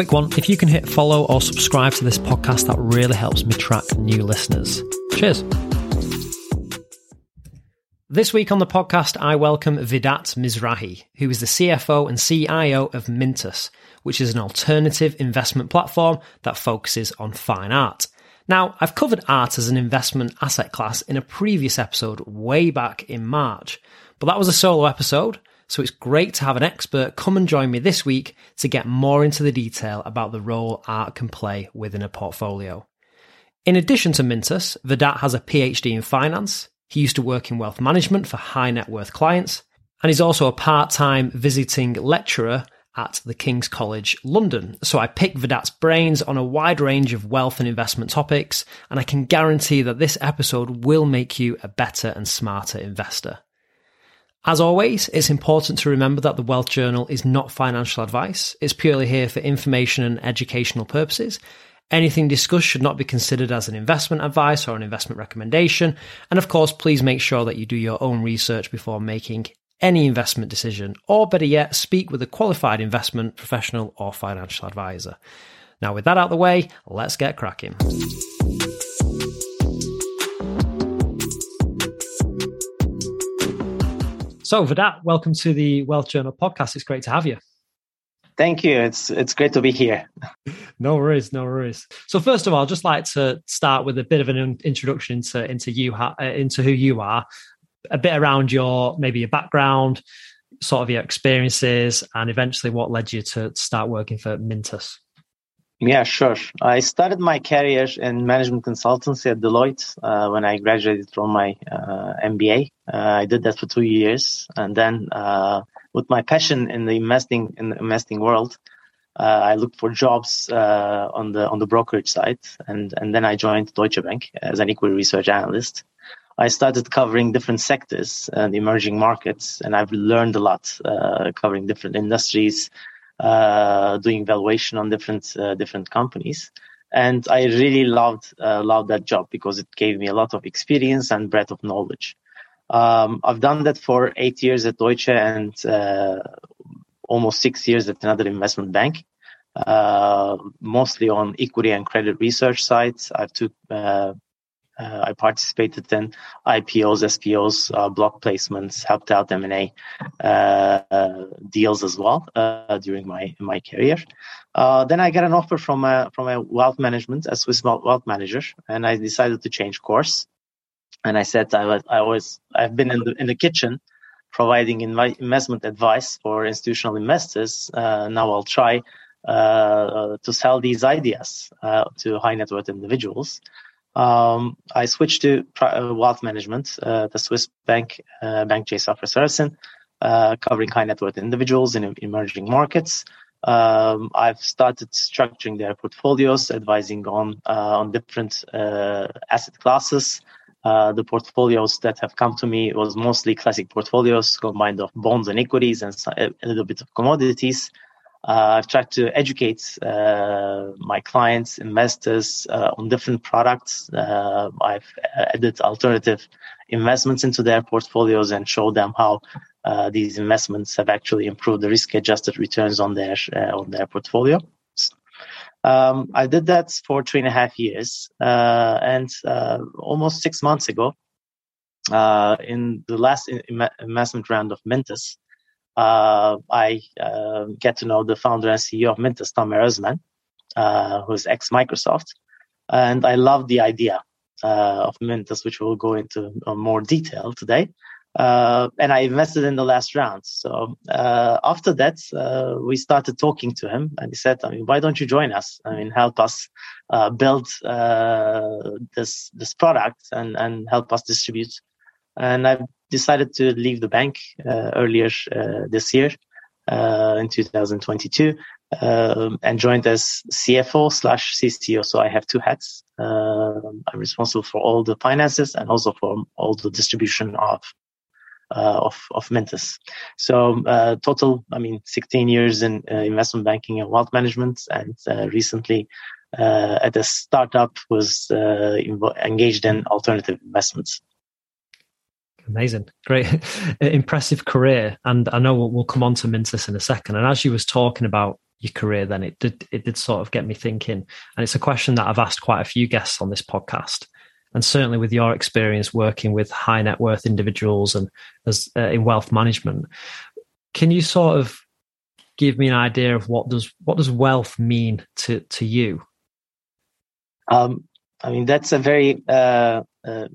Quick one if you can hit follow or subscribe to this podcast, that really helps me track new listeners. Cheers. This week on the podcast, I welcome Vedat Mizrahi, who is the CFO and CIO of Mintus, which is an alternative investment platform that focuses on fine art. Now, I've covered art as an investment asset class in a previous episode way back in March, but that was a solo episode, so it's great to have an expert come and join me this week to get more into the detail about the role art can play within a portfolio. In addition to Mintus, Vedat has a PhD in finance, he used to work in wealth management for high net worth clients, and he's also a part time visiting lecturer at the King's College London. So I pick Vedat's brains on a wide range of wealth and investment topics, and I can guarantee that this episode will make you a better and smarter investor. As always, it's important to remember that the Wealth Journal is not financial advice. It's purely here for information and educational purposes. Anything discussed should not be considered as an investment advice or an investment recommendation. And of course, please make sure that you do your own research before making any investment decision, or better yet, speak with a qualified investment professional or financial advisor. Now, with that out of the way, let's get cracking. So, Vedat, welcome to the Wealth Journal podcast. It's great to have you. Thank you. It's it's great to be here. no worries, no worries. So first of all, I'd just like to start with a bit of an introduction into into you uh, into who you are, a bit around your maybe your background, sort of your experiences, and eventually what led you to start working for Mintus. Yeah, sure. I started my career in management consultancy at Deloitte uh, when I graduated from my uh, MBA. Uh, I did that for two years, and then uh, with my passion in the investing in the investing world, uh, I looked for jobs uh, on the on the brokerage side, and and then I joined Deutsche Bank as an equity research analyst. I started covering different sectors and emerging markets, and I've learned a lot uh, covering different industries, uh, doing valuation on different uh, different companies. And I really loved uh, loved that job because it gave me a lot of experience and breadth of knowledge. Um, I've done that for eight years at Deutsche and uh, almost six years at another investment bank, uh, mostly on equity and credit research sites. I've took uh, I participated in IPOs, SPOs, uh, block placements, helped out M&A uh, deals as well uh, during my my career. Uh, then I got an offer from a from a wealth management, a Swiss wealth manager, and I decided to change course and I said I was, I was I've been in the in the kitchen providing investment advice for institutional investors. Uh, now I'll try to sell these ideas to high net worth individuals. Um, I switched to uh, wealth management, uh, the Swiss bank, uh, Bank J. Safra Sarasin, covering high net worth individuals in emerging markets. Um, I've started structuring their portfolios, advising on on different asset classes, uh, the portfolios that have come to me was mostly classic portfolios combined of bonds and equities and a little bit of commodities. Uh, I've tried to educate uh, my clients, investors uh, on different products. I've added alternative investments into their portfolios and showed them how these investments have actually improved the risk-adjusted returns on their on their portfolio. Um, I did that for three and a half years, uh, and uh, almost six months ago, uh, in the last in- investment round of Mintus, uh, I uh, get to know the founder and CEO of Mintus, Tamer Özmen, uh, who's ex Microsoft, and I love the idea of Mintus, which we'll go into more detail today uh, and I invested in the last round. So uh, after that, uh, we started talking to him, and he said, "I mean, why don't you join us? I mean, help us uh, build uh, this this product and and help us distribute." And I decided to leave the bank uh, earlier this year in 2022. Um, and joined as CFO slash CCO. So I have two hats. I'm responsible for all the finances and also for all the distribution of uh, of of Mintus. So uh, total, I mean, 16 years in uh, investment banking and wealth management, and recently at a startup was engaged in alternative investments. Amazing, great, impressive career, and I know we'll, we'll come on to Mintus in a second. And as you was talking about your career, then it did it did sort of get me thinking. And it's a question that I've asked quite a few guests on this podcast. And certainly with your experience working with high net worth individuals and as uh, in wealth management, can you sort of give me an idea of what does what does wealth mean to to you? Um, I mean, that's a very uh, uh,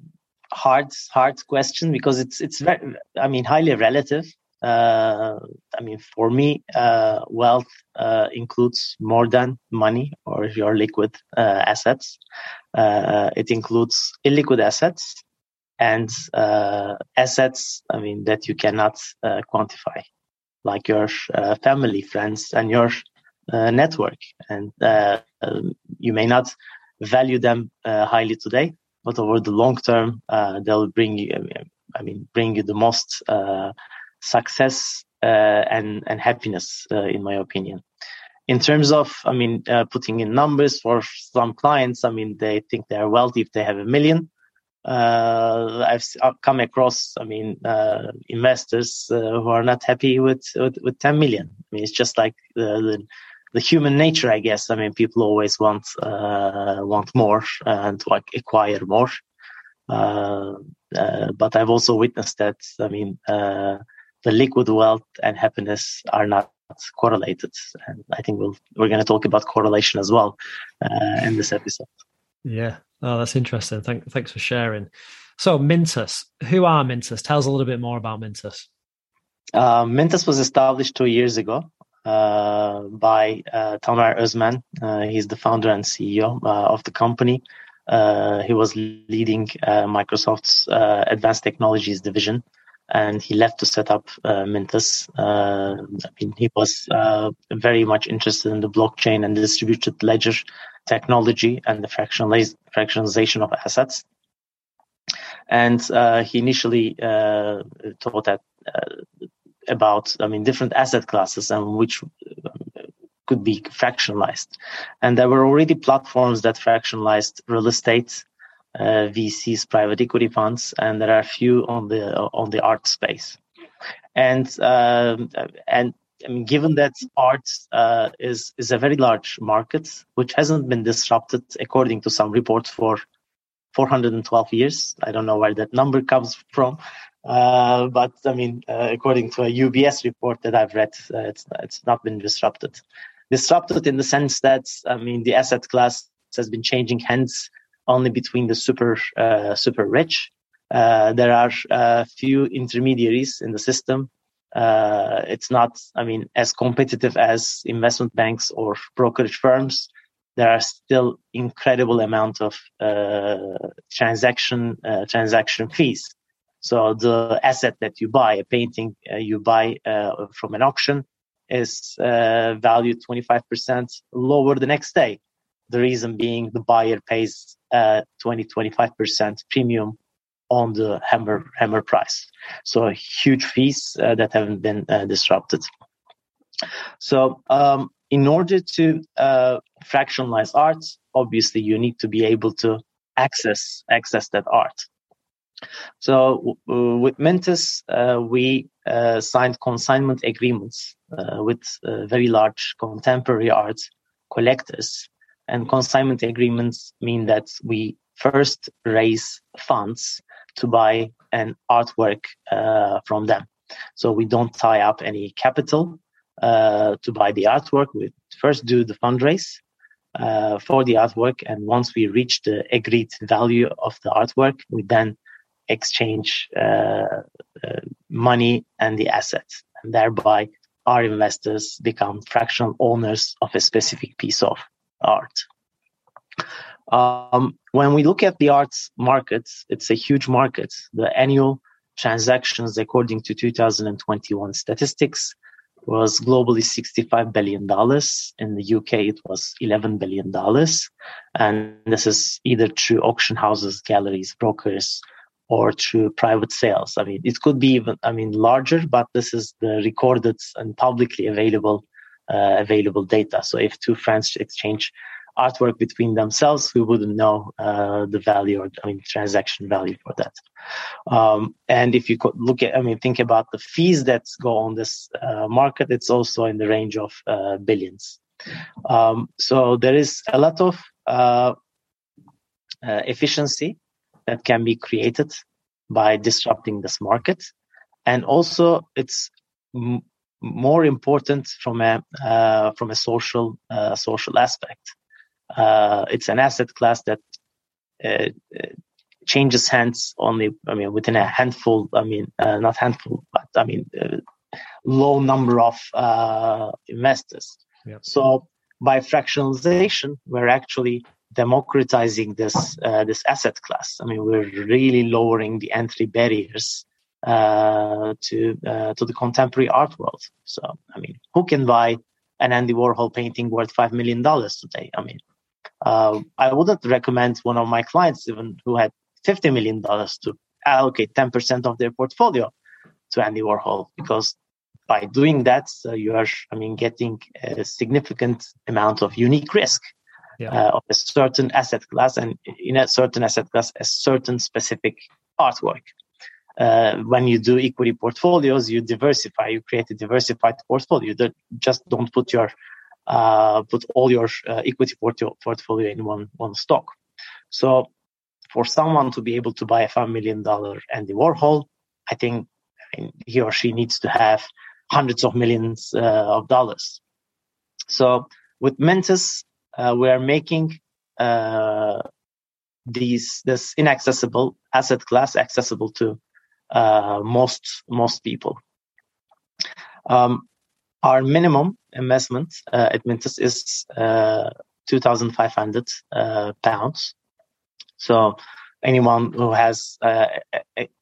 hard hard question because it's it's very I mean highly relative. Uh, I mean, for me, uh, wealth uh, includes more than money or your liquid uh, assets. Uh, it includes illiquid assets and uh, assets. I mean that you cannot quantify, like your family, friends, and your network. And um, you may not value them highly today, but over the long term, they'll bring you. I mean, bring you the most success uh, and and happiness, uh, in my opinion. In terms of, I mean, uh, putting in numbers for some clients, I mean, they think they are wealthy if they have a million. I've, I've, come across, I mean, investors who are not happy with, with, with 10 million. I mean, it's just like the, the the human nature, I guess. I mean, people always want uh, want more and to acquire more. Uh, uh, but I've also witnessed that. I mean, the liquid wealth and happiness are not correlated. And I think we'll, we're going to talk about correlation as well uh, in this episode. Yeah. Oh, that's interesting. Thank, thanks for sharing. So, Mintus, who are Mintus? Tell us a little bit more about Mintus. Uh, Mintus was established two years ago uh, by uh, Tamer Özmen. Uh, he's the founder and CEO uh, of the company. Uh, he was leading uh, Microsoft's Advanced Technologies division and he left to set up uh, Mintus. Uh, I mean, he was uh, very much interested in the blockchain and distributed ledger technology and the fractionalization of assets. And uh, he initially uh, taught that, uh, about, I mean, different asset classes and which could be fractionalized. And there were already platforms that fractionalized real estate uh, VCs, private equity funds, and there are a few on the on the art space. And um, and I mean, given that art uh, is is a very large market, which hasn't been disrupted, according to some reports, for 412 years. I don't know where that number comes from, uh, but I mean, uh, according to a UBS report that I've read, uh, it's it's not been disrupted. Disrupted in the sense that I mean, the asset class has been changing hands only between the super uh, super rich. Uh, there are a few intermediaries in the system. It's not, I mean, as competitive as investment banks or brokerage firms. There are still incredible amount of transaction transaction fees. So the asset that you buy, a painting uh, you buy from an auction, is valued 25% lower the next day. The reason being the buyer pays uh, 20 25% premium on the hammer hammer price. So huge fees uh, that haven't been uh, disrupted. So um, in order to uh, fractionalize art, obviously you need to be able to access access that art. So uh, with Mintus, uh, we uh, signed consignment agreements uh, with uh, very large contemporary art collectors and consignment agreements mean that we first raise funds to buy an artwork uh, from them. So we don't tie up any capital to buy the artwork. We first do the fundraise for the artwork, and once we reach the agreed value of the artwork, we then exchange uh, uh, money and the assets, and thereby our investors become fractional owners of a specific piece of art. Um, when we look at the arts market, it's a huge market. The annual transactions, according to 2021 statistics, was globally $65 billion. In the UK, it was $11 billion. And this is either through auction houses, galleries, brokers, or through private sales. I mean, it could be even, I mean, larger, but this is the recorded and publicly available, uh, available data. So if two friends exchange artwork between themselves, we wouldn't know uh, the value or I mean transaction value for that. Um, and if you could look at, I mean, think about the fees that go on this uh, market, it's also in the range of uh, billions. Um, so there is a lot of uh, uh, efficiency that can be created by disrupting this market, and also it's m- more important from a uh, from a social uh, social aspect. Uh, it's an asset class that uh, changes hands only. I mean, within a handful. I mean, not handful, but I mean, low number of investors. So by fractionalization, we're actually democratizing this uh, this asset class. I mean, we're really lowering the entry barriers uh, to uh, to the contemporary art world. So, I mean, who can buy an Andy Warhol painting worth five million dollars today? I mean, uh, I wouldn't recommend one of my clients, even who had fifty million dollars, to allocate ten percent of their portfolio to Andy Warhol because by doing that, uh, you are, I mean, getting a significant amount of unique risk yeah. uh, of a certain asset class, and in a certain asset class, a certain specific artwork. Uh, when you do equity portfolios, you diversify. You create a diversified portfolio. You don't, just don't put your uh, put all your uh, equity portfolio in one one stock. So, for someone to be able to buy a five million dollar Andy Warhol, I think I mean, he or she needs to have hundreds of millions uh, of dollars. So with Mintus, uh, we are making uh, these this inaccessible asset class accessible to uh, most most people. Um, our minimum investment uh, at Mintus is uh, two thousand five hundred pounds. So anyone who has a,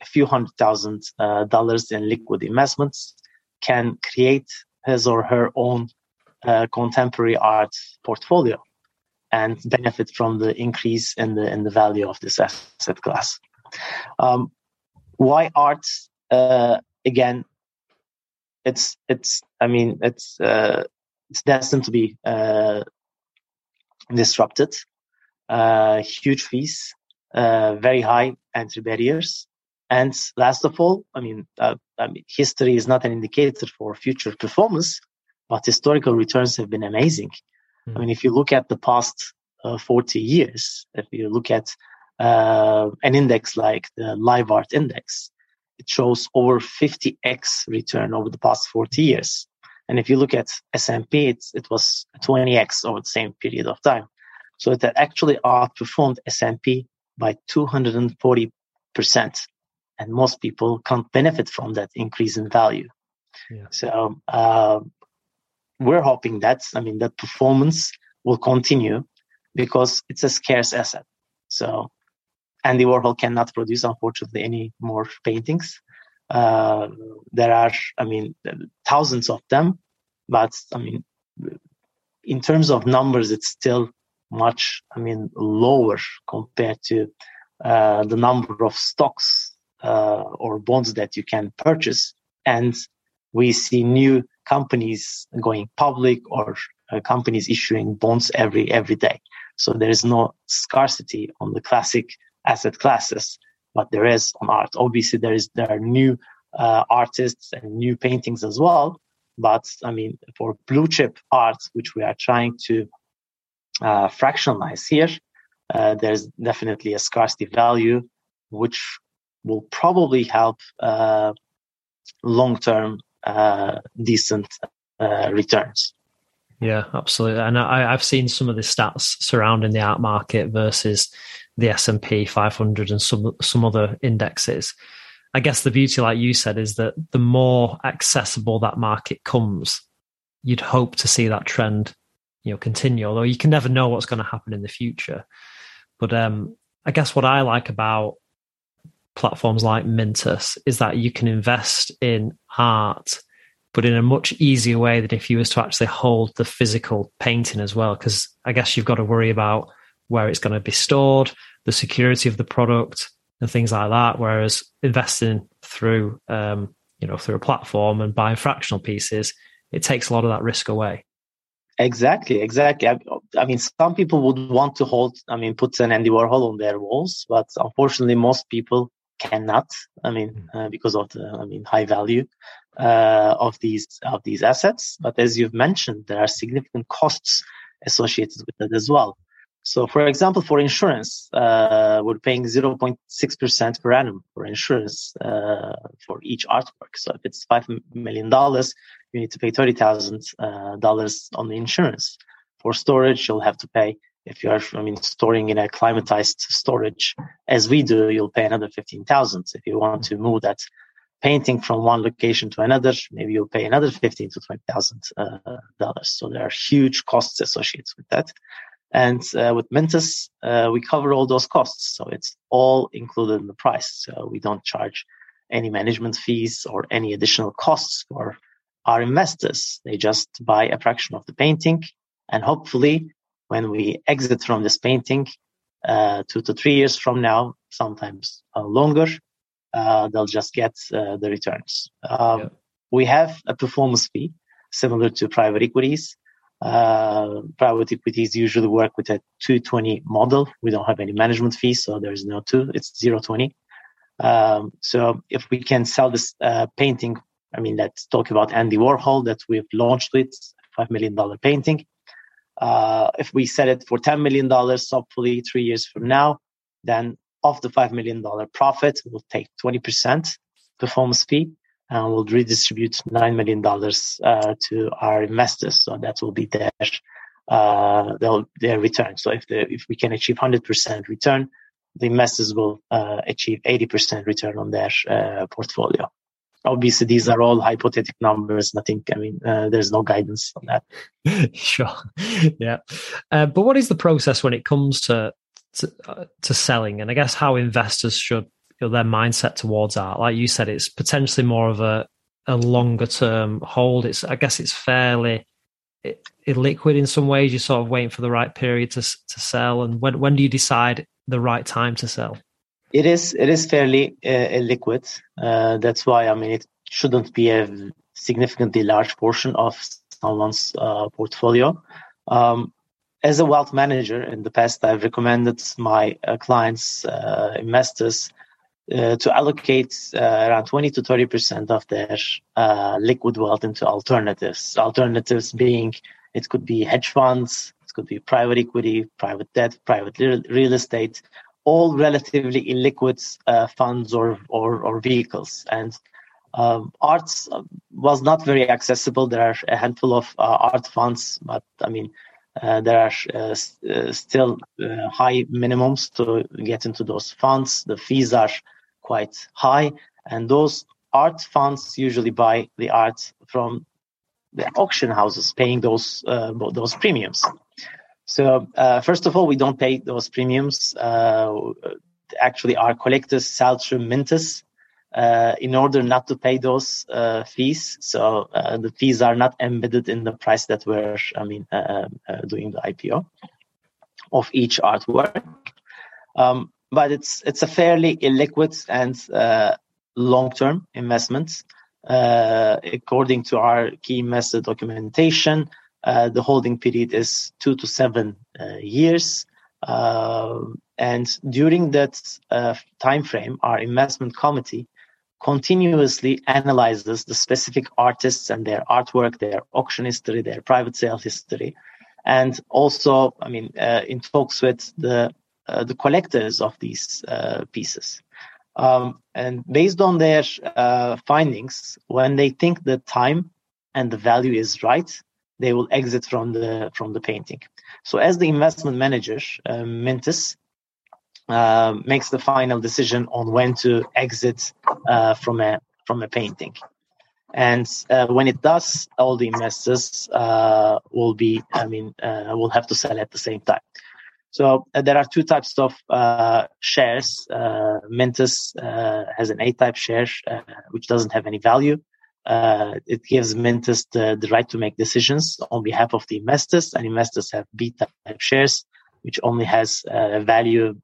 few hundred thousand dollars in liquid investments can create his or her own uh, contemporary art portfolio and benefit from the increase in the in the value of this asset class. Um, why art? Uh, again, it's it's. I mean, it's uh, it's destined to be uh, disrupted. Uh, huge fees, uh, very high entry barriers, and last of all, I mean, I mean, history is not an indicator for future performance, but historical returns have been amazing. Mm. I mean, if you look at the past uh, 40 years, if you look at uh, an index like the Live Art Index, it shows over 50x return over the past 40 years. And if you look at S&P, it's, it was 20x over the same period of time. So it actually outperformed S&P by 240 percent and most people can't benefit from that increase in value. Yeah. So uh, we're hoping that I mean that performance will continue because it's a scarce asset. So Andy Warhol cannot produce, unfortunately, any more paintings. Uh, there are, I mean, thousands of them, but I mean, in terms of numbers, it's still much, I mean, lower compared to uh, the number of stocks uh, or bonds that you can purchase. And we see new companies going public or uh, companies issuing bonds every every day. So there is no scarcity on the classic asset classes, but there is on art. Obviously, there is there are new uh, artists and new paintings as well. But I mean, for blue chip art, which we are trying to uh, fractionalize here, uh, there's definitely a scarcity value, which will probably help uh, long-term uh, decent uh, returns. Yeah, absolutely. And I, have seen some of the stats surrounding the art market versus the S and P 500 and some some other indexes. I guess the beauty, like you said, is that the more accessible that market comes, you'd hope to see that trend, you know, continue. Although you can never know what's going to happen in the future. But um, I guess what I like about platforms like Mintus is that you can invest in art, but in a much easier way than if you was to actually hold the physical painting as well. Because I guess you've got to worry about where it's going to be stored, the security of the product, and things like that. Whereas investing through, um, you know, through a platform and buying fractional pieces, it takes a lot of that risk away. Exactly, exactly. I, I, mean, some people would want to hold, I mean, put an Andy Warhol on their walls, but unfortunately, most people cannot. I mean, hmm. uh, because of the, I mean, high value uh, of these of these assets. But as you've mentioned, there are significant costs associated with that as well. So, for example, for insurance, uh, we're paying 0.6% per annum for insurance uh, for each artwork. So, if it's $5 million, you need to pay $30,000 uh, on the insurance. For storage, you'll have to pay, if you're, I mean, storing in a climatized storage, as we do, you'll pay another 15000 If you want to move that painting from one location to another, maybe you'll pay another fifteen to twenty thousand uh, dollars. So there are huge costs associated with that. And uh, with Mintus, uh, we cover all those costs. So it's all included in the price. So we don't charge any management fees or any additional costs for our investors. They just buy a fraction of the painting. And hopefully, when we exit from this painting, uh, two to three years from now, sometimes uh, longer, uh, they'll just get uh, the returns. Um, yeah. We have a performance fee similar to private equities. Uh, private equities usually work with a 220 model. We don't have any management fees, so there's no two. It's 020. Um, so if we can sell this uh, painting, I mean, let's talk about Andy Warhol that we've launched with $5 million painting. Uh, if we sell it for $10 million, hopefully three years from now, then of the $5 million profit, we'll take 20% performance fee and we'll redistribute $9 million uh, to our investors. So that will be their, uh, their return. So if, the, if we can achieve 100% return, the investors will uh, achieve 80% return on their uh, portfolio. Obviously, these are all hypothetical numbers. Nothing, I mean, uh, there's no guidance on that. sure. Yeah. Uh, but what is the process when it comes to, to, to selling? And I guess how investors should know, their mindset towards art. Like you said, it's potentially more of a a longer term hold. It's I guess it's fairly illiquid in some ways. You're sort of waiting for the right period to to sell. And when when do you decide the right time to sell? It is it is fairly uh, illiquid. Uh, that's why I mean it shouldn't be a significantly large portion of someone's uh, portfolio. Um, as a wealth manager in the past, I've recommended my uh, clients, uh, investors, uh, to allocate around 20 to 30 percent of their liquid wealth into alternatives. Alternatives being it could be hedge funds, it could be private equity, private debt, private real estate, all relatively illiquid uh, funds or, or, or vehicles. And um, arts was not very accessible. There are a handful of uh, art funds, but I mean. Uh, there are uh, still high minimums to get into those funds. The fees are quite high, and those art funds usually buy the art from the auction houses, paying those uh, those premiums. So uh, first of all, we don't pay those premiums. Uh, actually, our collectors sell through Mintus uh, in order not to pay those uh, fees. So uh, the fees are not embedded in the price that we're, I mean, doing the IPO of each artwork. Um, but it's it's a fairly illiquid and uh, long-term investment. Uh, according to our key investor documentation, uh, the holding period is two to seven uh, years. Uh, and during that uh, time frame, our investment committee continuously analyzes the specific artists and their artwork, their auction history, their private sale history, and also, I mean, in talks with the uh, the collectors of these uh, pieces. Um, and based on their uh, findings, when they think the time and the value is right, they will exit from the from the painting. So, as the investment manager, uh, Mintus uh, makes the final decision on when to exit uh, from a from a painting. And uh, when it does, all the investors uh, will be, I mean, will have to sell at the same time. So uh, there are two types of uh, shares. Uh, Mintus uh, has an A-type share, uh, which doesn't have any value. Uh, it gives Mintus the, the right to make decisions on behalf of the investors, and investors have B-type shares, which only has a value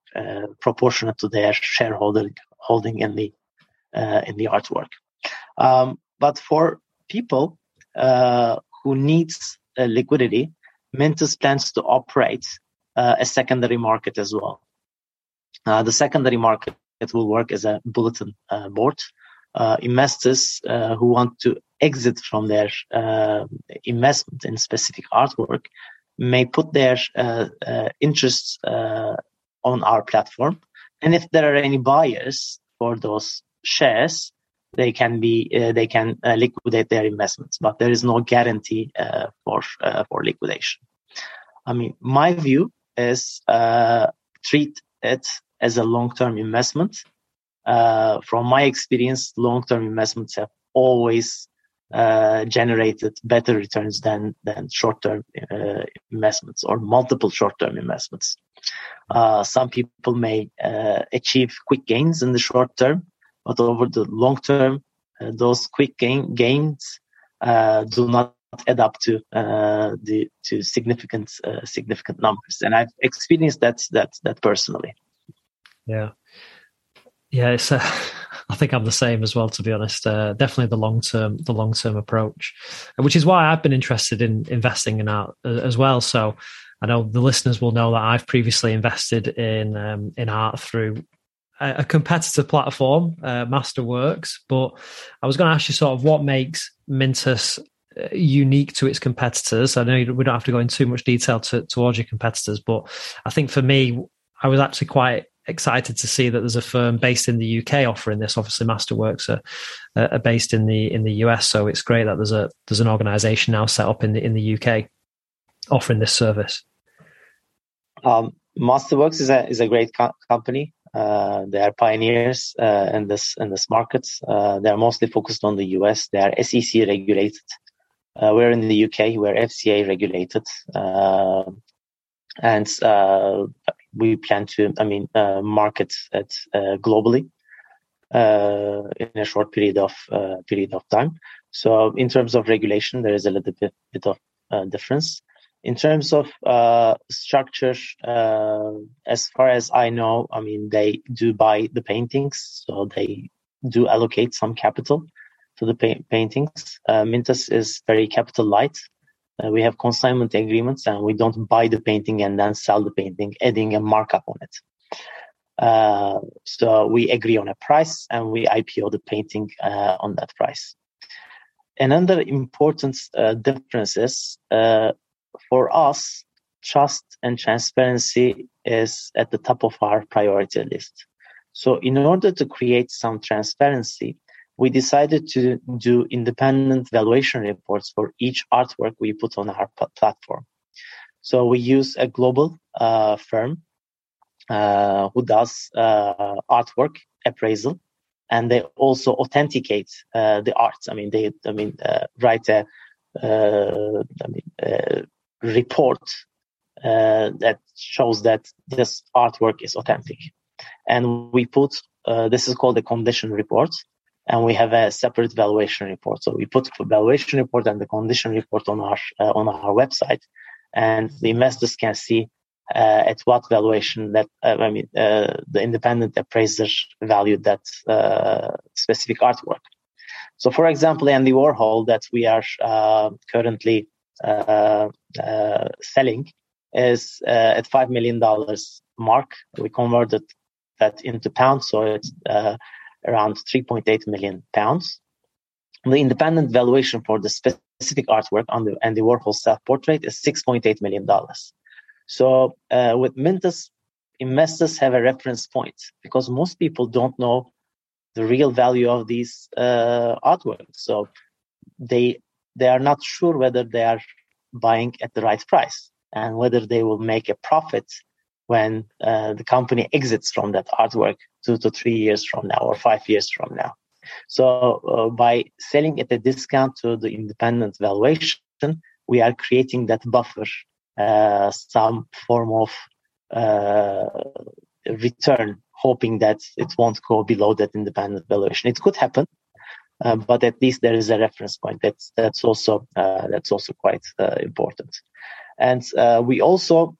proportionate to their shareholder holding in the in the artwork. Um, but for people who needs liquidity, Mintus plans to operate uh, a secondary market as well. Uh, the secondary market will work as a bulletin uh, board. Uh, investors uh, who want to exit from their investment in specific artwork may put their interests on our platform. And if there are any buyers for those shares, they can be uh, they can uh, liquidate their investments, but there is no guarantee uh, for for liquidation. I mean, my view is treat it as a long-term investment. From my experience, long-term investments have always uh, generated better returns than than short-term uh, investments or multiple short-term investments. Uh, some people may achieve quick gains in the short term, but over the long term, uh, those quick gain, gains uh, do not add up to uh, the to significant significant numbers. And I've experienced that that that personally. Yeah, yeah. It's. Uh, I think I'm the same as well. To be honest, uh, definitely the long term the long term approach, which is why I've been interested in investing in art as well. So. I know the listeners will know that I've previously invested in um, in art through a, competitor platform, uh, Masterworks. But I was going to ask you sort of what makes Mintus uh, unique to its competitors. I know we don't have to go into too much detail to, towards your competitors, but I think for me, I was actually quite excited to see that there's a firm based in the UK offering this. Obviously, Masterworks are, are based in the in the US, so it's great that there's a there's an organisation now set up in the in the UK offering this service. Um, Masterworks is a is a great co- company. Uh, they are pioneers uh, in this in this market. Uh, they are mostly focused on the US. They are SEC regulated. Uh, we're in the UK. We're FCA regulated, uh, and uh, we plan to, I mean, market it globally in a short period of period of time. So, in terms of regulation, there is a little bit, bit of difference in terms of uh, structure, uh, as far as I know, I mean, they do buy the paintings, so they do allocate some capital to the pa- paintings. Uh, Mintus is very capital light. Uh, we have consignment agreements and we don't buy the painting and then sell the painting, adding a markup on it. Uh, so we agree on a price and we IPO the painting uh, on that price. Another important difference is for us, trust and transparency is at the top of our priority list. So in order to create some transparency, we decided to do independent valuation reports for each artwork we put on our platform. So we use a global uh, firm uh, who does uh, artwork appraisal, and they also authenticate uh, the art. I mean, they, I mean, uh, write a, uh, mean, report that shows that this artwork is authentic. And we put this is called a condition report, and we have a separate valuation report. So we put valuation report and the condition report on our uh, on our website, and the investors can see uh, at what valuation that uh, I mean uh, the independent appraiser valued that specific artwork. So, for example, Andy Warhol, that we are currently uh, uh, selling is uh, at five million dollars mark. We converted that into pounds, so it's around 3.8 million pounds. The independent valuation for the specific artwork on the Andy Warhol self-portrait is 6.8 million dollars. So uh, with Mintus, investors have a reference point because most people don't know the real value of these uh, artworks. So they they are not sure whether they are buying at the right price and whether they will make a profit when uh, the company exits from that artwork two to three years from now or five years from now. So uh, by selling at a discount to the independent valuation, we are creating that buffer, uh, some form of uh, return, hoping that it won't go below that independent valuation. It could happen, uh, but at least there is a reference point. That's that's also uh, that's also quite uh, important. And we also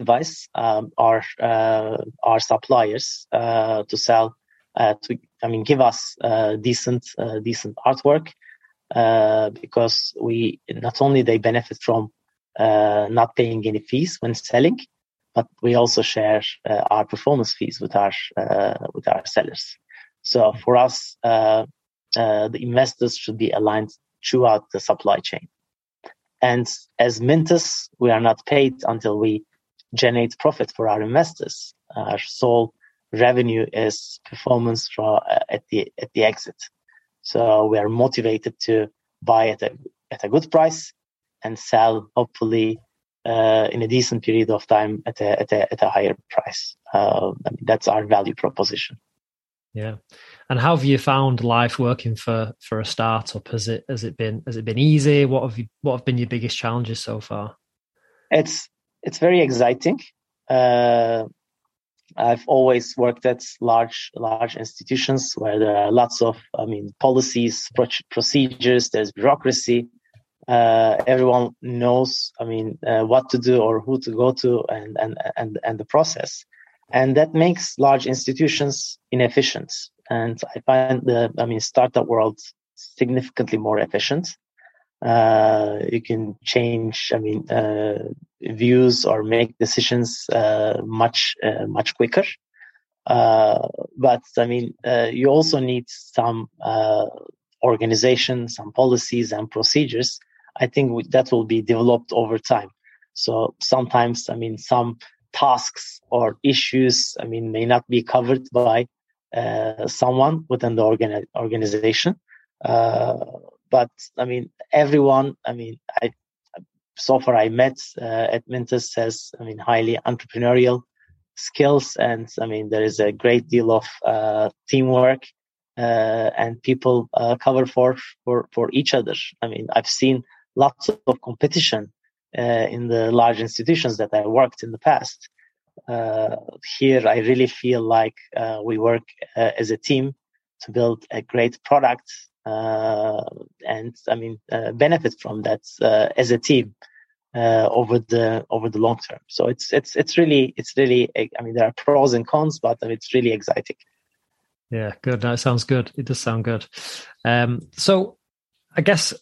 incentivize um, our uh, our suppliers to sell to I mean give us decent decent artwork uh, because we not only they benefit from uh, not paying any fees when selling, but we also share uh, our performance fees with our uh, with our sellers. So for us, uh, uh, the investors should be aligned throughout the supply chain. And as Mintus, we are not paid until we generate profit for our investors. Our sole revenue is performance for, uh, at the at the exit. So we are motivated to buy at a at a good price and sell hopefully uh, in a decent period of time at a at a, at a higher price. Uh, I mean, that's our value proposition. Yeah, and how have you found life working for for a startup? Has it has it been has it been easy? What have you what have been your biggest challenges so far? It's it's very exciting. Uh, I've always worked at large large institutions where there are lots of I mean policies, procedures. There's bureaucracy. Uh, everyone knows I mean uh, what to do or who to go to and and and and the process and that makes large institutions inefficient. And I find the, I mean, startup world significantly more efficient. Uh, you can change, I mean, uh, views or make decisions uh, much uh, much quicker. Uh, but I mean, uh, you also need some organization, some policies and procedures. I think that will be developed over time. So sometimes, I mean, some tasks or issues, I mean, may not be covered by uh, someone within the organ- organization. Uh, but I mean, everyone, I mean, I, so far I met uh, at Mintus has, I mean, highly entrepreneurial skills. And I mean, there is a great deal of uh, teamwork uh, and people uh, cover for, for, for each other. I mean, I've seen lots of competition uh, in the large institutions that I worked in the past. Uh, here, I really feel like we work as a team to build a great product, and I mean uh, benefit from that as a team over the over the long term. So it's it's it's really it's really I mean there are pros and cons, but it's really exciting. Yeah, good. That sounds good. It does sound good. Um, so, I guess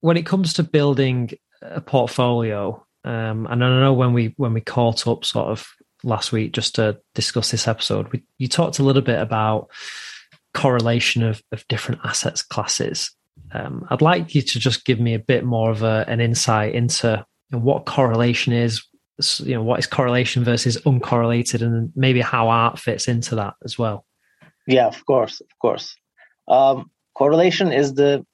when it comes to building a portfolio. Um, and I know when we when we caught up sort of last week just to discuss this episode, we, you talked a little bit about correlation of, of different assets classes. Um, I'd like you to just give me a bit more of a, an insight into you know, what correlation is, you know, what is correlation versus uncorrelated, and maybe how art fits into that as well. Yeah, of course, of course. Um, correlation is the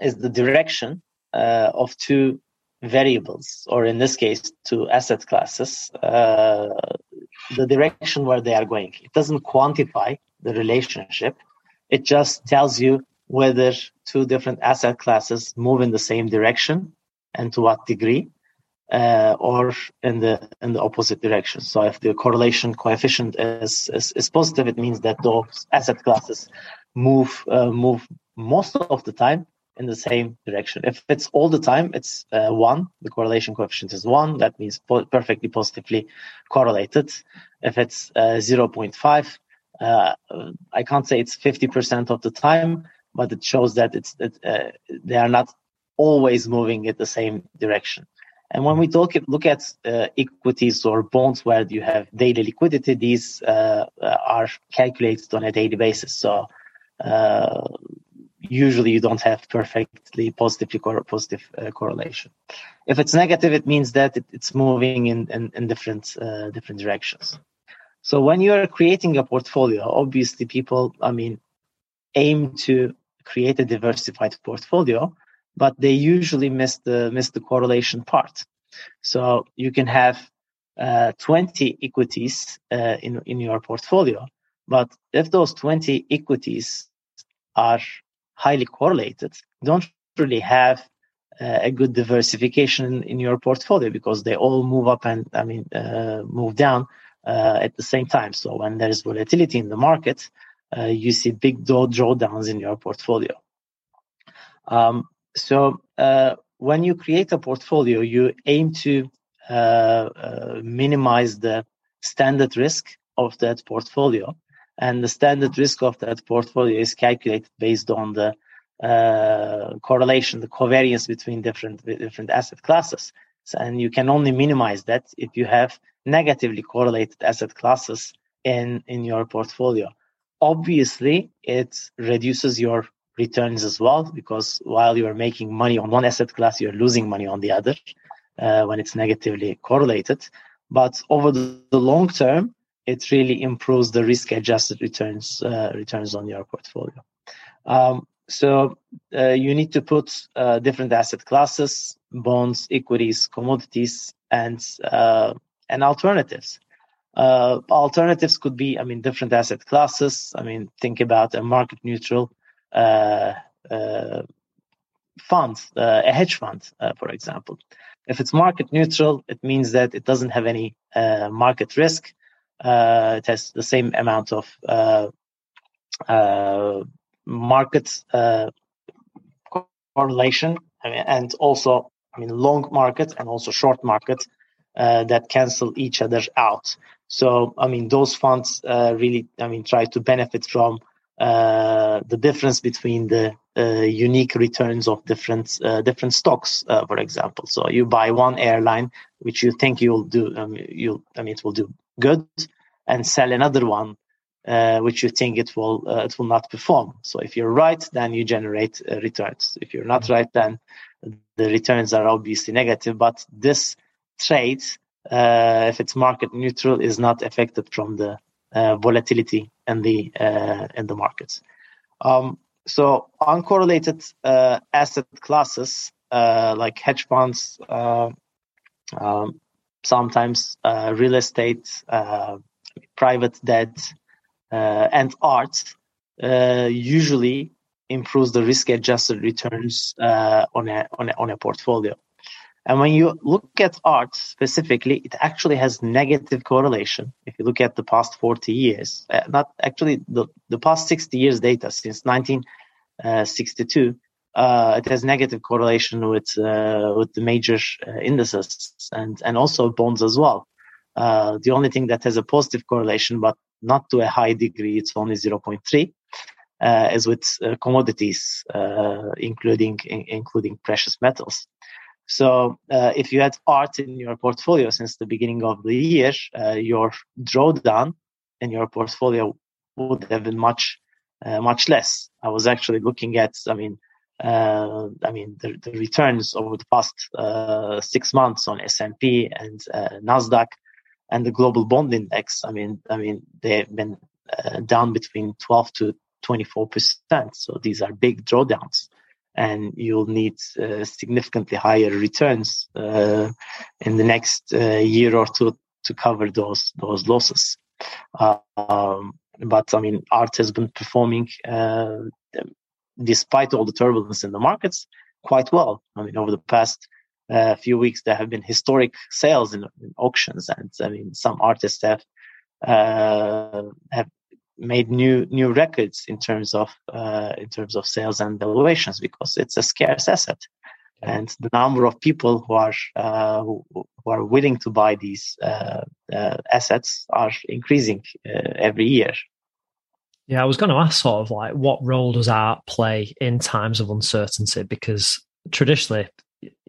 is the direction uh, of two variables, or in this case, two asset classes, uh, the direction where they are going. It doesn't quantify the relationship. It just tells you whether two different asset classes move in the same direction and to what degree, uh, or in the in the opposite direction. So if the correlation coefficient is is, is positive, it means that those asset classes move uh, move most of the time in the same direction. If it's all the time, it's uh, one. The correlation coefficient is one. That means po- perfectly positively correlated. If it's uh, 0.5, uh, I can't say it's 50% of the time, but it shows that it's that uh, they are not always moving in the same direction. And when we talk, look at uh, equities or bonds where you have daily liquidity, these uh, are calculated on a daily basis. So usually you don't have perfectly positively cor- positive uh, correlation. If it's negative, it means that it, it's moving in, in, in different uh, different directions. So when you are creating a portfolio, obviously people, I mean, aim to create a diversified portfolio, but they usually miss the miss the correlation part. So you can have uh, 20 equities uh, in in your portfolio, but if those 20 equities are highly correlated, don't really have uh, a good diversification in your portfolio because they all move up and I mean uh, move down at the same time. So when there is volatility in the market, uh, you see big drawdowns in your portfolio. Um, so uh, when you create a portfolio, you aim to uh, minimize the standard risk of that portfolio and the standard risk of that portfolio is calculated based on the uh, correlation, the covariance between different different asset classes. So, and you can only minimize that if you have negatively correlated asset classes in in your portfolio. Obviously, it reduces your returns as well because while you are making money on one asset class, you're losing money on the other uh, when it's negatively correlated. But over the, the long term, it really improves the risk-adjusted returns uh, returns on your portfolio. Um, so uh, you need to put uh, different asset classes, bonds, equities, commodities, and uh, and alternatives. Uh, alternatives could be, I mean, different asset classes. I mean, think about a market neutral uh, uh, fund, a hedge fund, for example. If it's market neutral, it means that it doesn't have any market risk. it has the same amount of market uh, correlation I mean, and also I mean long market and also short market uh, that cancel each other out. So I mean those funds uh, really I mean try to benefit from uh, the difference between the uh, unique returns of different uh, different stocks, for example. So you buy one airline which you think you'll do um, you I mean it will do good, and sell another one uh, which you think it will uh, it will not perform. So if you're right, then you generate uh, returns. If you're not right, then the returns are obviously negative. But this trade, uh, if it's market neutral, is not affected from the uh, volatility in the uh, in the markets. Um, so uncorrelated asset classes like hedge funds, um, sometimes real estate, private debt uh, and art uh, usually improves the risk-adjusted returns uh, on a on a on a portfolio. And when you look at art specifically, it actually has negative correlation. If you look at the past 40 years, uh, not actually the, the past 60 years data since 1962, uh, it has negative correlation with uh, with the major indices and and also bonds as well. the only thing that has a positive correlation, but not to a high degree, it's only 0.3, uh, as with uh, commodities, uh, including in, including precious metals. So uh, if you had art in your portfolio since the beginning of the year, uh, your drawdown in your portfolio would have been much uh, much less. I was actually looking at, I mean, I mean the, the, returns over the past six months on S&P and Nasdaq and the global bond index, I mean, I mean, they've been uh, down between 12 to 24 percent. So these are big drawdowns, and you'll need uh, significantly higher returns uh, in the next uh, year or two to cover those those losses. Um, but I mean, art has been performing uh, despite all the turbulence in the markets quite well. I mean, over the past a few weeks there have been historic sales in, in auctions and i mean some artists have uh, have made new new records in terms of uh, in terms of sales and valuations because it's a scarce asset. And the number of people who are uh, who, who, are willing to buy these uh, uh, assets are increasing uh, every year. Yeah i was going to ask sort of like what role does art play in times of uncertainty? Because traditionally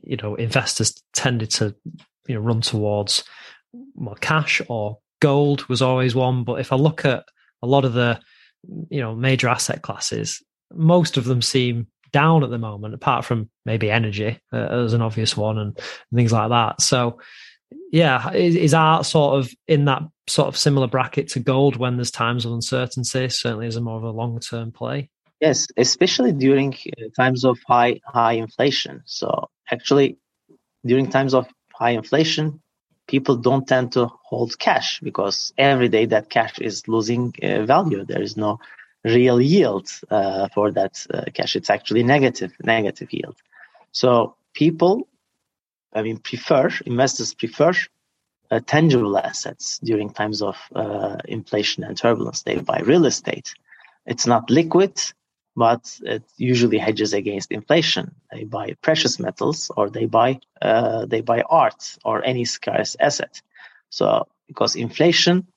you know investors tended to you know run towards well, cash or gold was always one. But if I look at a lot of the you know major asset classes, most of them seem down at the moment, apart from maybe energy uh, as an obvious one and, and, things like that. So, yeah, is, is, art sort of in that sort of similar bracket to gold when there's times of uncertainty? Certainly, as a more of a long term play. Yes, especially during uh, times of high high inflation. So actually, during times of high inflation, people don't tend to hold cash because every day that cash is losing uh, value. There is no real yield uh, for that uh, cash. It's actually negative negative yield. So people, I mean, prefer investors prefer uh, tangible assets during times of uh, inflation and turbulence. They buy real estate. It's not liquid but it usually hedges against inflation. They buy precious metals or they buy uh, they buy art or any scarce asset. So because inflation,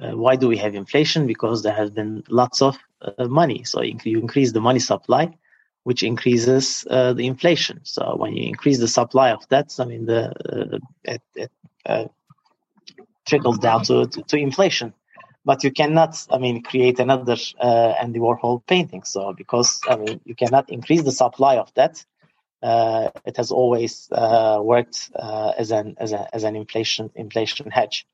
uh, why do we have inflation? Because there has been lots of uh, money. So you increase the money supply, which increases uh, the inflation. So when you increase the supply of that, I mean the uh, it, it uh, trickles down to, to, to inflation. But you cannot, I mean, create another uh, Andy Warhol painting. So because I mean, you cannot increase the supply of that. Uh, it has always uh, worked as an as, a, as an inflation inflation hedge.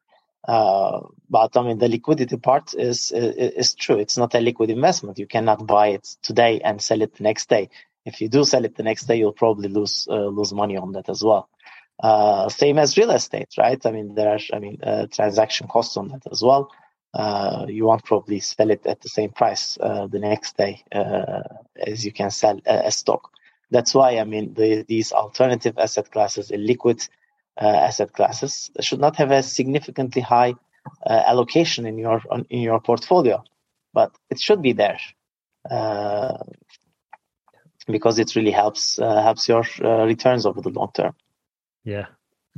Uh, but I mean, the liquidity part is, is, is true. It's not a liquid investment. You cannot buy it today and sell it the next day. If you do sell it the next day, you'll probably lose uh, lose money on that as well. Uh, same as real estate, right? I mean, there are I mean uh, transaction costs on that as well. Uh, you won't probably sell it at the same price uh, the next day as you can sell a, stock. That's why I mean the, these alternative asset classes, illiquid uh, asset classes should not have a significantly high uh, allocation in your in your portfolio, but it should be there uh, because it really helps helps your returns over the long term. Yeah,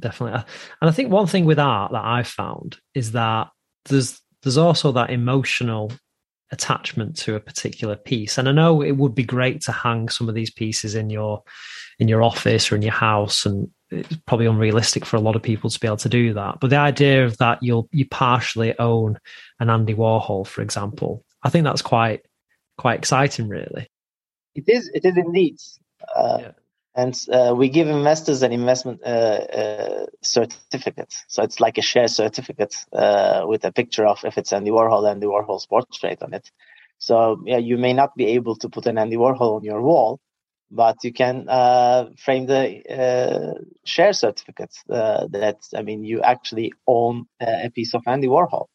definitely. And I think one thing with art that I've found is that there's there's also that emotional attachment to a particular piece. And I know it would be great to hang some of these pieces in your in your office or in your house and it's probably unrealistic for a lot of people to be able to do that. But the idea of that you'll you partially own an Andy Warhol, for example, I think that's quite quite exciting, really. It is. It is indeed. Uh, yeah. And uh, we give investors an investment uh, uh certificate, so it's like a share certificate uh, with a picture of if it's Andy Warhol, Andy Warhol's portrait on it. So yeah, you may not be able to put an Andy Warhol on your wall, but you can uh, frame the uh, share certificate that I mean you actually own a piece of Andy Warhol.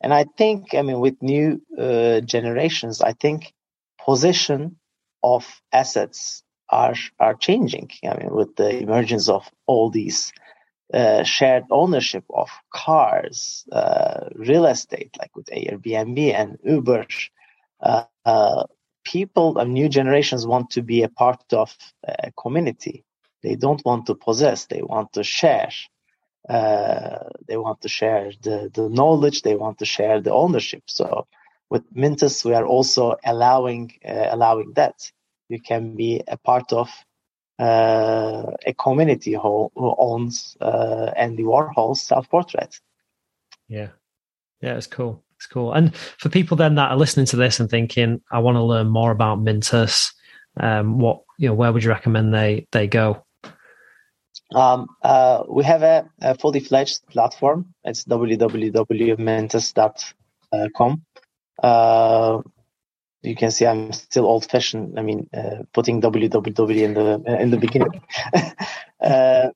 And I think I mean with new generations, I think position of assets are are changing. I mean with the emergence of all these uh, shared ownership of cars, uh, real estate like with Airbnb and Uber people and new generations want to be a part of a community. They don't want to possess. They want to share. Uh, they want to share the, the knowledge. They want to share the ownership. So with Mintus, we are also allowing uh, allowing that. You can be a part of uh, a community who, who owns uh, Andy Warhol's self portrait. Yeah, yeah, it's cool. It's cool. And for people then that are listening to this and thinking, I want to learn more about Mintus, um, what you know, where would you recommend they they go? Um, uh, we have a, a, fully fledged platform. It's www.mintus.com. Uh, you can see I'm still old fashioned. I mean, uh, putting www in the in the beginning. uh,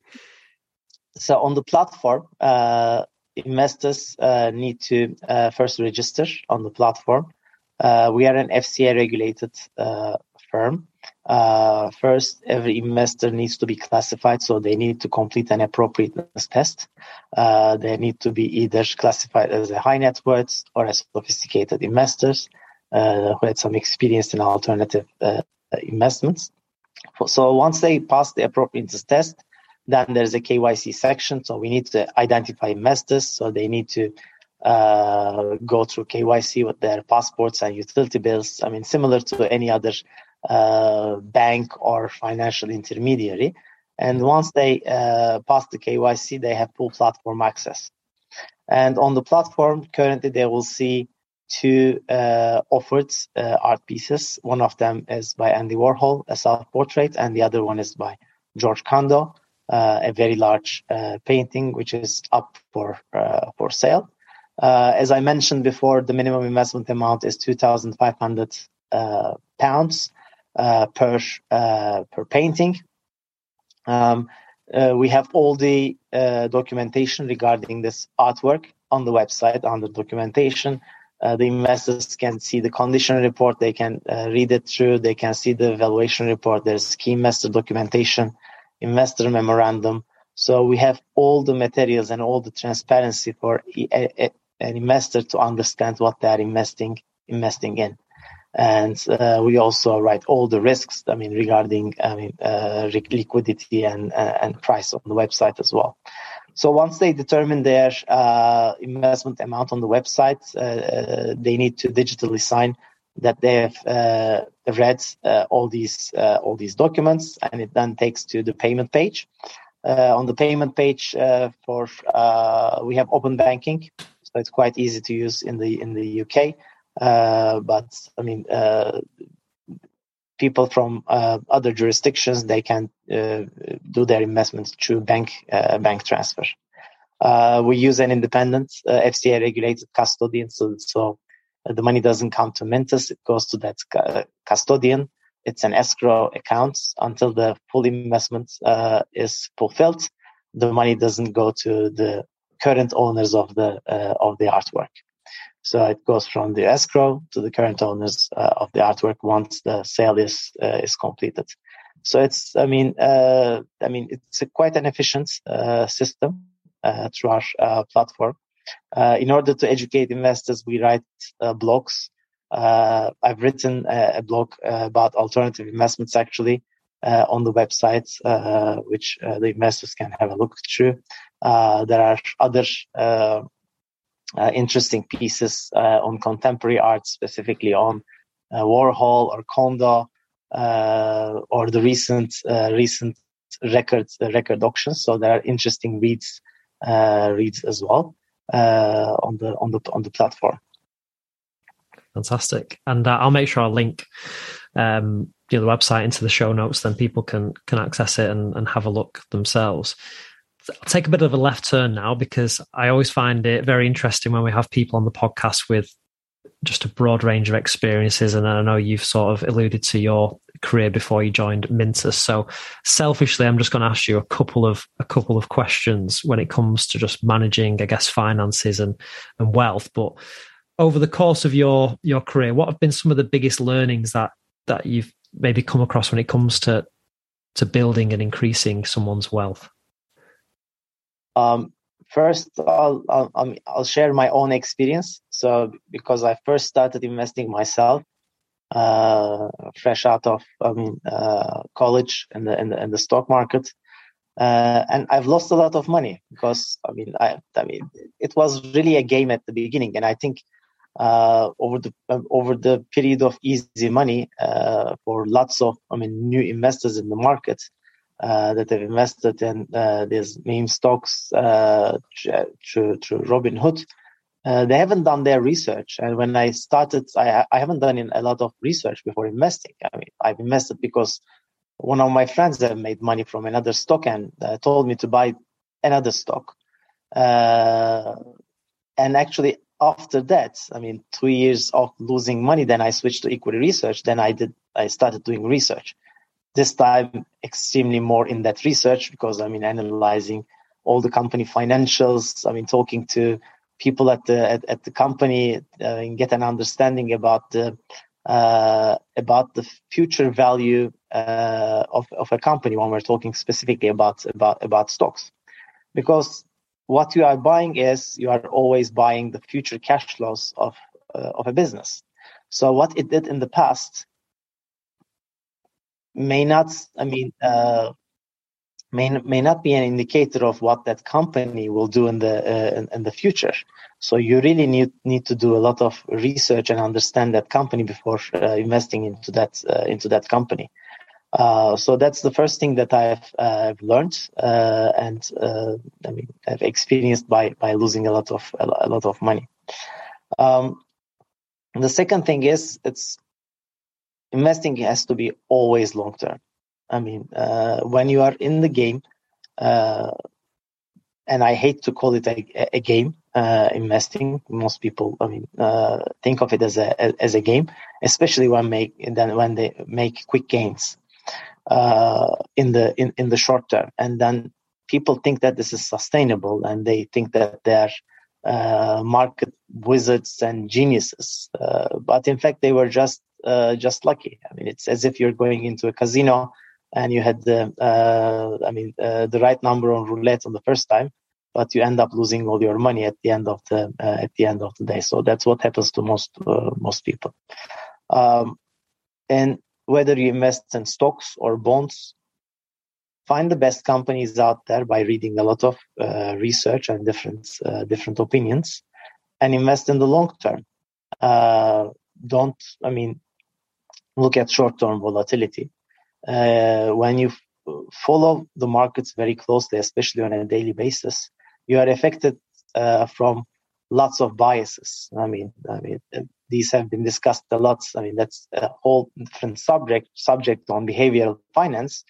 so on the platform, uh, investors uh, need to uh, first register on the platform. Uh, we are an FCA regulated uh, firm. Uh, first, every investor needs to be classified, so they need to complete an appropriateness test. Uh, they need to be either classified as a high net worth or as sophisticated investors who had some experience in alternative investments. So once they pass the appropriateness test, then there's a KYC section. So we need to identify investors. So they need to uh, go through KYC with their passports and utility bills. I mean, similar to any other uh, bank or financial intermediary. And once they uh, pass the KYC, they have full platform access. And on the platform, currently they will see two uh, offered uh, art pieces. One of them is by Andy Warhol, a self-portrait, and the other one is by George Condo uh, a very large uh, painting which is up for uh, for sale. as I mentioned before, the minimum investment amount is two thousand five hundred pounds per per painting. Um, uh, we have all the uh, documentation regarding this artwork on the website under documentation. Uh, the investors can see the condition report, they can read it through, they can see the valuation report. There's key investor documentation investor memorandum. So we have all the materials and all the transparency for an investor to understand what they are investing investing in. And uh, we also write all the risks. I mean, regarding I mean uh, liquidity and uh, and price on the website as well. So once they determine their uh, investment amount on the website, uh, uh, they need to digitally sign that they have uh, read uh, all these uh, all these documents, and it then takes to the payment page. On the payment page, for we have open banking, so it's quite easy to use in the in the UK. but I mean, people from uh, other jurisdictions they can uh, do their investments through bank uh, bank transfer. we use an independent FCA regulated custodian, so so the money doesn't come to Mintus; it goes to that custodian. It's an escrow account until the full investment uh, is fulfilled. The money doesn't go to the current owners of the uh, of the artwork. So it goes from the escrow to the current owners uh, of the artwork once the sale is uh, is completed. So it's, I mean, uh, I mean, it's quite an efficient uh, system through our platform. Uh, in order to educate investors, we write uh, blogs. Uh, I've written a, a blog about alternative investments actually on the website, which the investors can have a look through. there are other uh, interesting pieces uh, on contemporary art, specifically on uh, Warhol or Condo, or the recent recent record record auctions. So there are interesting reads reads as well uh, on the on the on the platform. Fantastic, and uh, I'll make sure I'll link um, you know, the website into the show notes. Then people can can access it and, and have a look themselves. I'll take a bit of a left turn now because I always find it very interesting when we have people on the podcast with just a broad range of experiences. And I know you've sort of alluded to your career before you joined Mintus. So selfishly, I'm just going to ask you a couple of a couple of questions when it comes to just managing, I guess, finances and and wealth. But over the course of your your career, what have been some of the biggest learnings that that you've maybe come across when it comes to to building and increasing someone's wealth? Um, first, I'll, I'll I'll share my own experience. So because I first started investing myself, uh, fresh out of I mean uh, college and the, the the stock market, uh, and I've lost a lot of money because I mean I I mean it was really a game at the beginning, and I think uh, over the over the period of easy money uh, for lots of I mean new investors in the market. Uh, that have invested in these meme stocks through, through Robinhood, uh, they haven't done their research. And when I started, I, I haven't done a lot of research before investing. I mean, I've invested because one of my friends that made money from another stock and uh, told me to buy another stock. Uh, and actually, after that, I mean, two years of losing money, then I switched to equity research. Then I did, I started doing research. This time, extremely more in that research because I mean, analyzing all the company financials. I mean, talking to people at the at, at the company uh, and get an understanding about the uh, about the future value uh, of of a company when we're talking specifically about about about stocks, because what you are buying is you are always buying the future cash flows of uh, of a business. So what it did in the past may not, I mean, uh, may may not be an indicator of what that company will do in the uh, in, in, the future. So you really need need to do a lot of research and understand that company before uh, investing into that uh, into that company. Uh, so that's the first thing that I've I've learned uh, and uh, I mean I've experienced by by losing a lot of a lot of money. Um, the second thing is it's investing has to be always long term I mean, uh, when you are in the game, uh, and I hate to call it a, a game, uh, investing. Most people, I mean, uh, think of it as a as a game, especially when make then when they make quick gains uh, in the in, in the short term, and then people think that this is sustainable, and they think that they're uh, market wizards and geniuses, but in fact they were just just lucky. I mean, it's as if you're going into a casino and you had the uh, I mean uh, the right number on roulette on the first time, but you end up losing all your money at the end of the uh, at the end of the day. So that's what happens to most uh, most people. Um, and whether you invest in stocks or bonds, find the best companies out there by reading a lot of uh, research and different uh, different opinions, and invest in the long term don't, I mean, look at short-term volatility. Uh, when you follow the markets very closely, especially on a daily basis, you are affected uh, from lots of biases. I mean, I mean, these have been discussed a lot. I mean, that's a whole different subject subject on behavioral finance.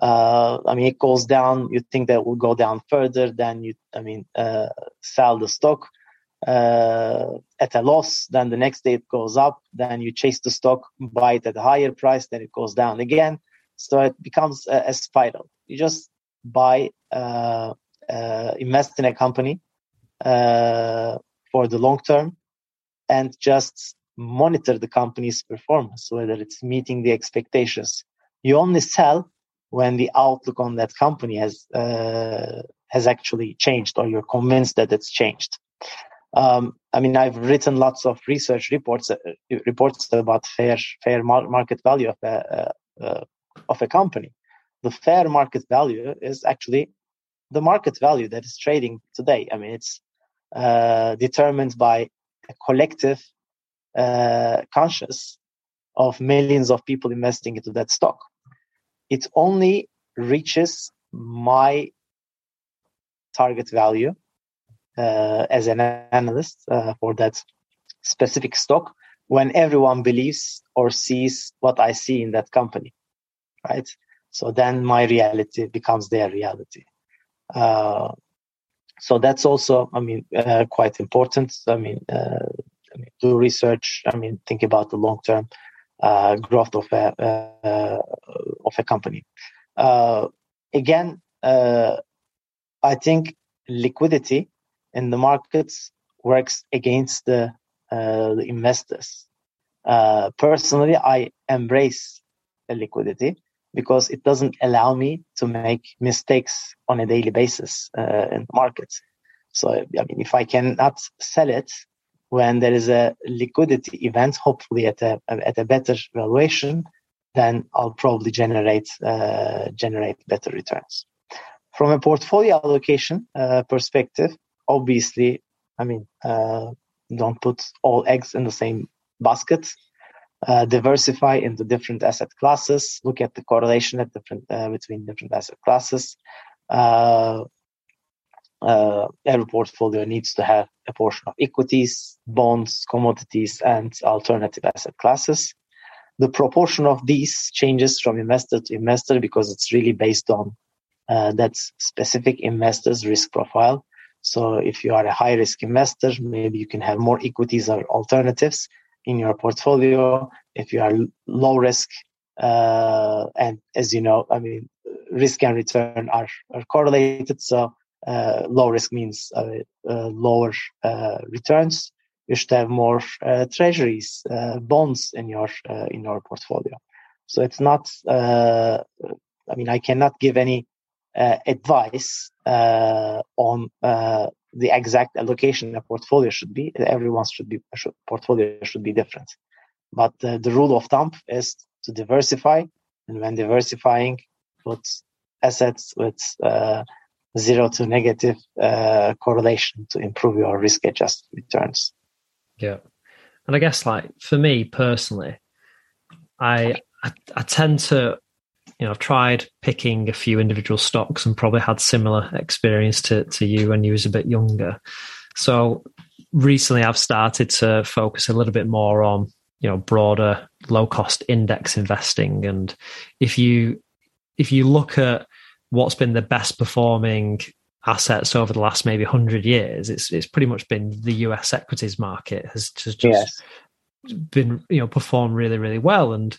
Uh, I mean, it goes down. You think that will go down further. Then you, I mean, uh, sell the stock uh, at a loss. Then the next day it goes up. Then you chase the stock, buy it at a higher price. Then it goes down again. So it becomes a, a spiral. You just buy, uh, uh, invest in a company uh, for the long term, and just monitor the company's performance, whether it's meeting the expectations. You only sell when the outlook on that company has uh, has actually changed, or you're convinced that it's changed. Um, I mean, I've written lots of research reports uh, reports about fair fair market value of a uh, of a company. The fair market value is actually the market value that is trading today. I mean, it's uh, determined by a collective uh, conscious of millions of people investing into that stock. It only reaches my target value uh, as an analyst uh, for that specific stock when everyone believes or sees what I see in that company, right? So then my reality becomes their reality. Uh, so that's also, I mean, uh, quite important. I mean, uh, I mean, do research. I mean, think about the long term uh, growth of a of a company. again, I think liquidity in the markets works against the, uh, the investors. Uh, personally, I embrace liquidity because it doesn't allow me to make mistakes on a daily basis uh, in the markets. So, I mean, if I cannot sell it when there is a liquidity event, hopefully at a at a better valuation, then I'll probably generate uh, generate better returns. From a portfolio allocation uh, perspective, obviously, I mean, uh, don't put all eggs in the same basket. Uh, diversify into different asset classes. Look at the correlation at different uh, between different asset classes. Uh, uh, every portfolio needs to have a portion of equities, bonds, commodities, and alternative asset classes. The proportion of these changes from investor to investor because it's really based on uh, that specific investor's risk profile. So if you are a high risk investor, maybe you can have more equities or alternatives in your portfolio. If you are low risk, uh, and as you know, I mean, risk and return are, are correlated. So uh, low risk means uh, uh lower uh, returns. You should have more uh, treasuries, bonds in your in your portfolio. So it's not. I mean, I cannot give any advice uh, on uh, the exact allocation a portfolio should be. Everyone's should be should, portfolio should be different, but the rule of thumb is to diversify, and when diversifying, put assets with zero to negative uh, correlation to improve your risk adjusted returns. Yeah. And I guess like for me personally, I, I, I tend to you know, I've tried picking a few individual stocks and probably had similar experience to, to you when you was a bit younger. So recently I've started to focus a little bit more on, you know, broader low cost index investing. And if you, if you look at what's been the best performing assets over the last maybe 100 years, it's, it's pretty much been the US equities market has just, yes. been, you know, performed really, really well. And,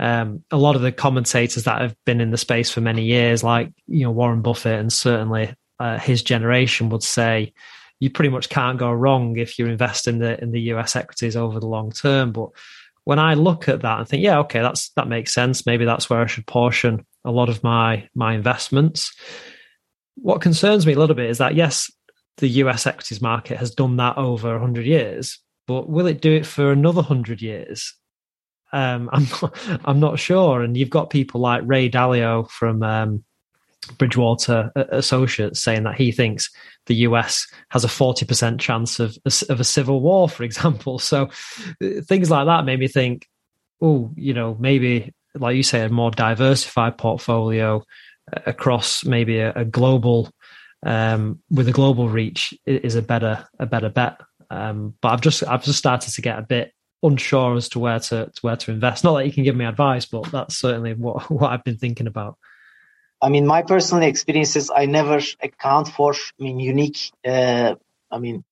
um, a lot of the commentators that have been in the space for many years, like you know Warren Buffett and certainly uh, his generation, would say you pretty much can't go wrong if you invest in the in the US equities over the long term. But when I look at that and think, yeah, okay, that's that makes sense. Maybe that's where I should portion a lot of my my investments. What concerns me a little bit is that yes, the US equities market has done that over 100 years, but will it do it for another 100 years? Um, I'm not, I'm not sure. And you've got people like Ray Dalio from um, Bridgewater Associates saying that he thinks the US has a 40% chance of, of a civil war, for example. So uh, things like that made me think, oh, you know, maybe, like you say, a more diversified portfolio uh, across maybe a, a global, um, with a global reach is a better, a better bet. Um, but I've just, I've just started to get a bit unsure as to where to, to where to invest. Not that you can give me advice, but that's certainly what, what I've been thinking about. I mean, my personal experiences, I never account for, I mean, unique, uh, I mean,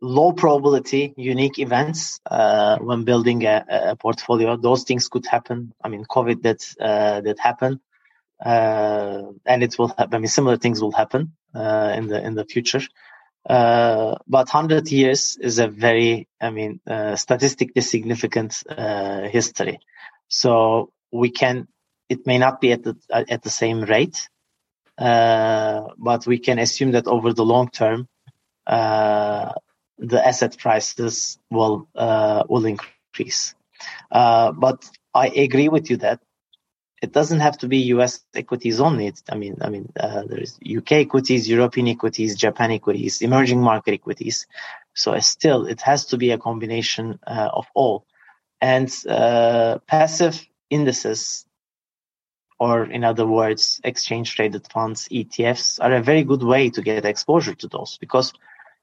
low probability, unique events uh, when building a, a, portfolio. Those things could happen. I mean, COVID that uh, that happened, uh, and it will happen. I mean, similar things will happen uh, in the in the future. Uh, but 100 years is a very, I mean, statistically significant history. So we can it may not be at the at the same rate, uh, but we can assume that over the long term, uh, the asset prices will uh, will increase. Uh, but I agree with you that it doesn't have to be U.S. equities only. It's, I mean, I mean, uh, there's UK equities, European equities, Japan equities, emerging market equities. So still, it has to be a combination uh, of all. And passive indices or in other words, exchange traded funds, ETFs are a very good way to get exposure to those because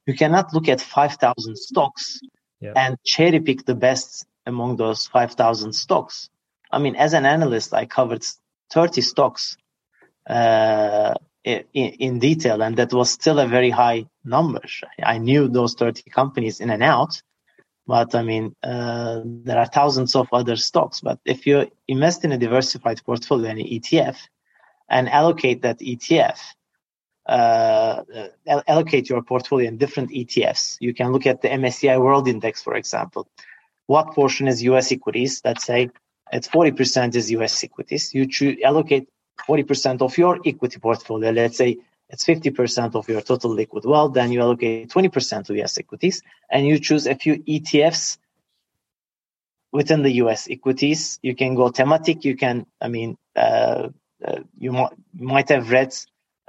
you cannot look at 5,000 stocks yeah. and cherry pick the best among those 5,000 stocks. I mean, as an analyst, I covered 30 stocks uh, in, in detail, and that was still a very high number. I knew those 30 companies in and out, but I mean, uh, there are thousands of other stocks. But if you invest in a diversified portfolio, an ETF, and allocate that ETF, uh, allocate your portfolio in different ETFs. You can look at the MSCI World Index, for example. What portion is US equities? Let's say it's 40% is US equities. You choose, allocate 40% of your equity portfolio. Let's say it's 50% of your total liquid wealth. Then you allocate 20% to US equities and you choose a few ETFs within the US equities. You can go thematic. You can, I mean, uh, uh, you might, might have read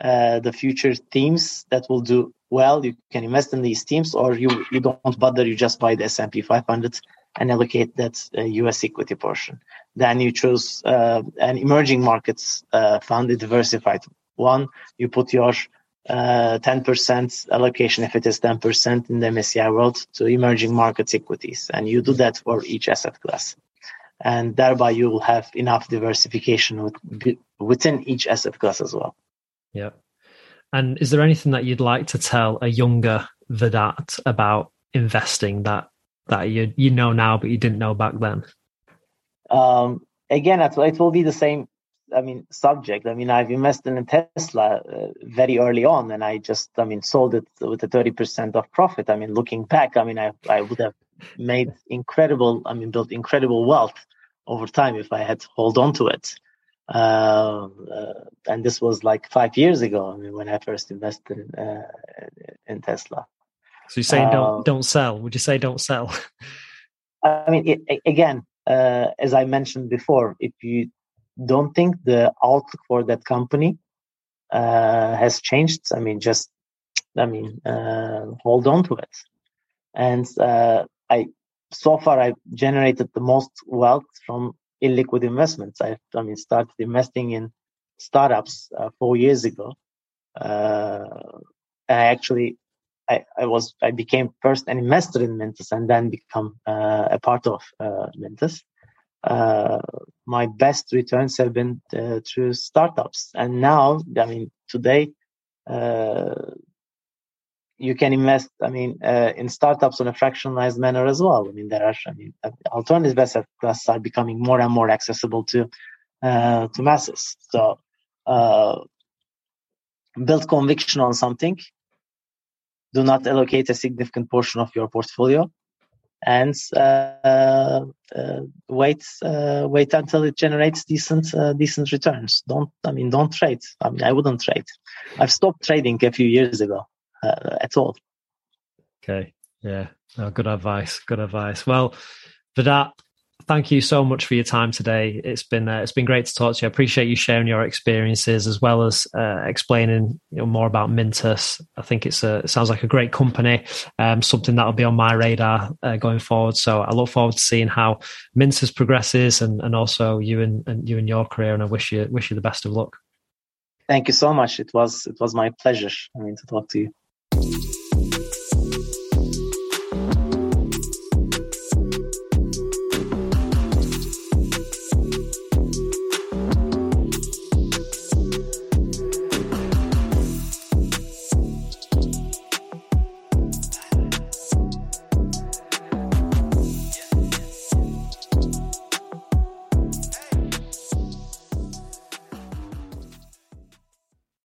uh, the future themes that will do well. You can invest in these themes or you, you don't bother. You just buy the S&P 500 and allocate that US uh, equity portion. Then you choose uh, an emerging markets uh, fund, a diversified one, you put your uh, 10% allocation, if it is 10% in the MSCI world, to emerging markets equities. And you do that for each asset class. And thereby you will have enough diversification with, within each asset class as well. Yeah. And is there anything that you'd like to tell a younger Vedat about investing that that you you know now but you didn't know back then? Um, again, it will be the same I mean, subject. I mean, I've invested in Tesla uh, very early on, and I just, I mean, sold it with a thirty percent of profit. I mean, looking back, I mean, I I would have made incredible, I mean, built incredible wealth over time if I had hold on to it. Uh, uh, and this was like five years ago. I mean, when I first invested in, uh, in Tesla. So you say saying don't uh, don't sell? Would you say don't sell? I mean, it, again, uh, as I mentioned before, if you don't think the outlook for that company uh, has changed. I mean, just I mean, uh, hold on to it. And uh, I so far I've generated the most wealth from illiquid investments. I I mean started investing in startups uh, four years ago. Uh, I actually I, I was I became first an investor in Mintus and then become uh, a part of uh, Mintus uh, my best returns have been uh, through startups. And now, I mean, today, uh, you can invest, I mean, uh, in startups on a fractionalized manner as well. I mean, there are, I mean, alternative asset classes are becoming more and more accessible to uh, to masses. So, build conviction on something. Do not allocate a significant portion of your portfolio and uh, uh, wait uh, wait until it generates decent decent returns. Don't I mean don't trade. I mean I wouldn't trade. I've stopped trading a few years ago at all. Okay. Yeah. No, good advice. Good advice. Well, Vedat, thank you so much for your time today. It's been uh, it's been great to talk to you. I appreciate you sharing your experiences as well as uh, explaining you know, more about Mintus. I think it's a it sounds like a great company, um, something that'll be on my radar uh, going forward. So I look forward to seeing how Mintus progresses and, and also you and, and you and your career. And I wish you wish you the best of luck. Thank you so much. It was it was my pleasure. I mean to talk to you.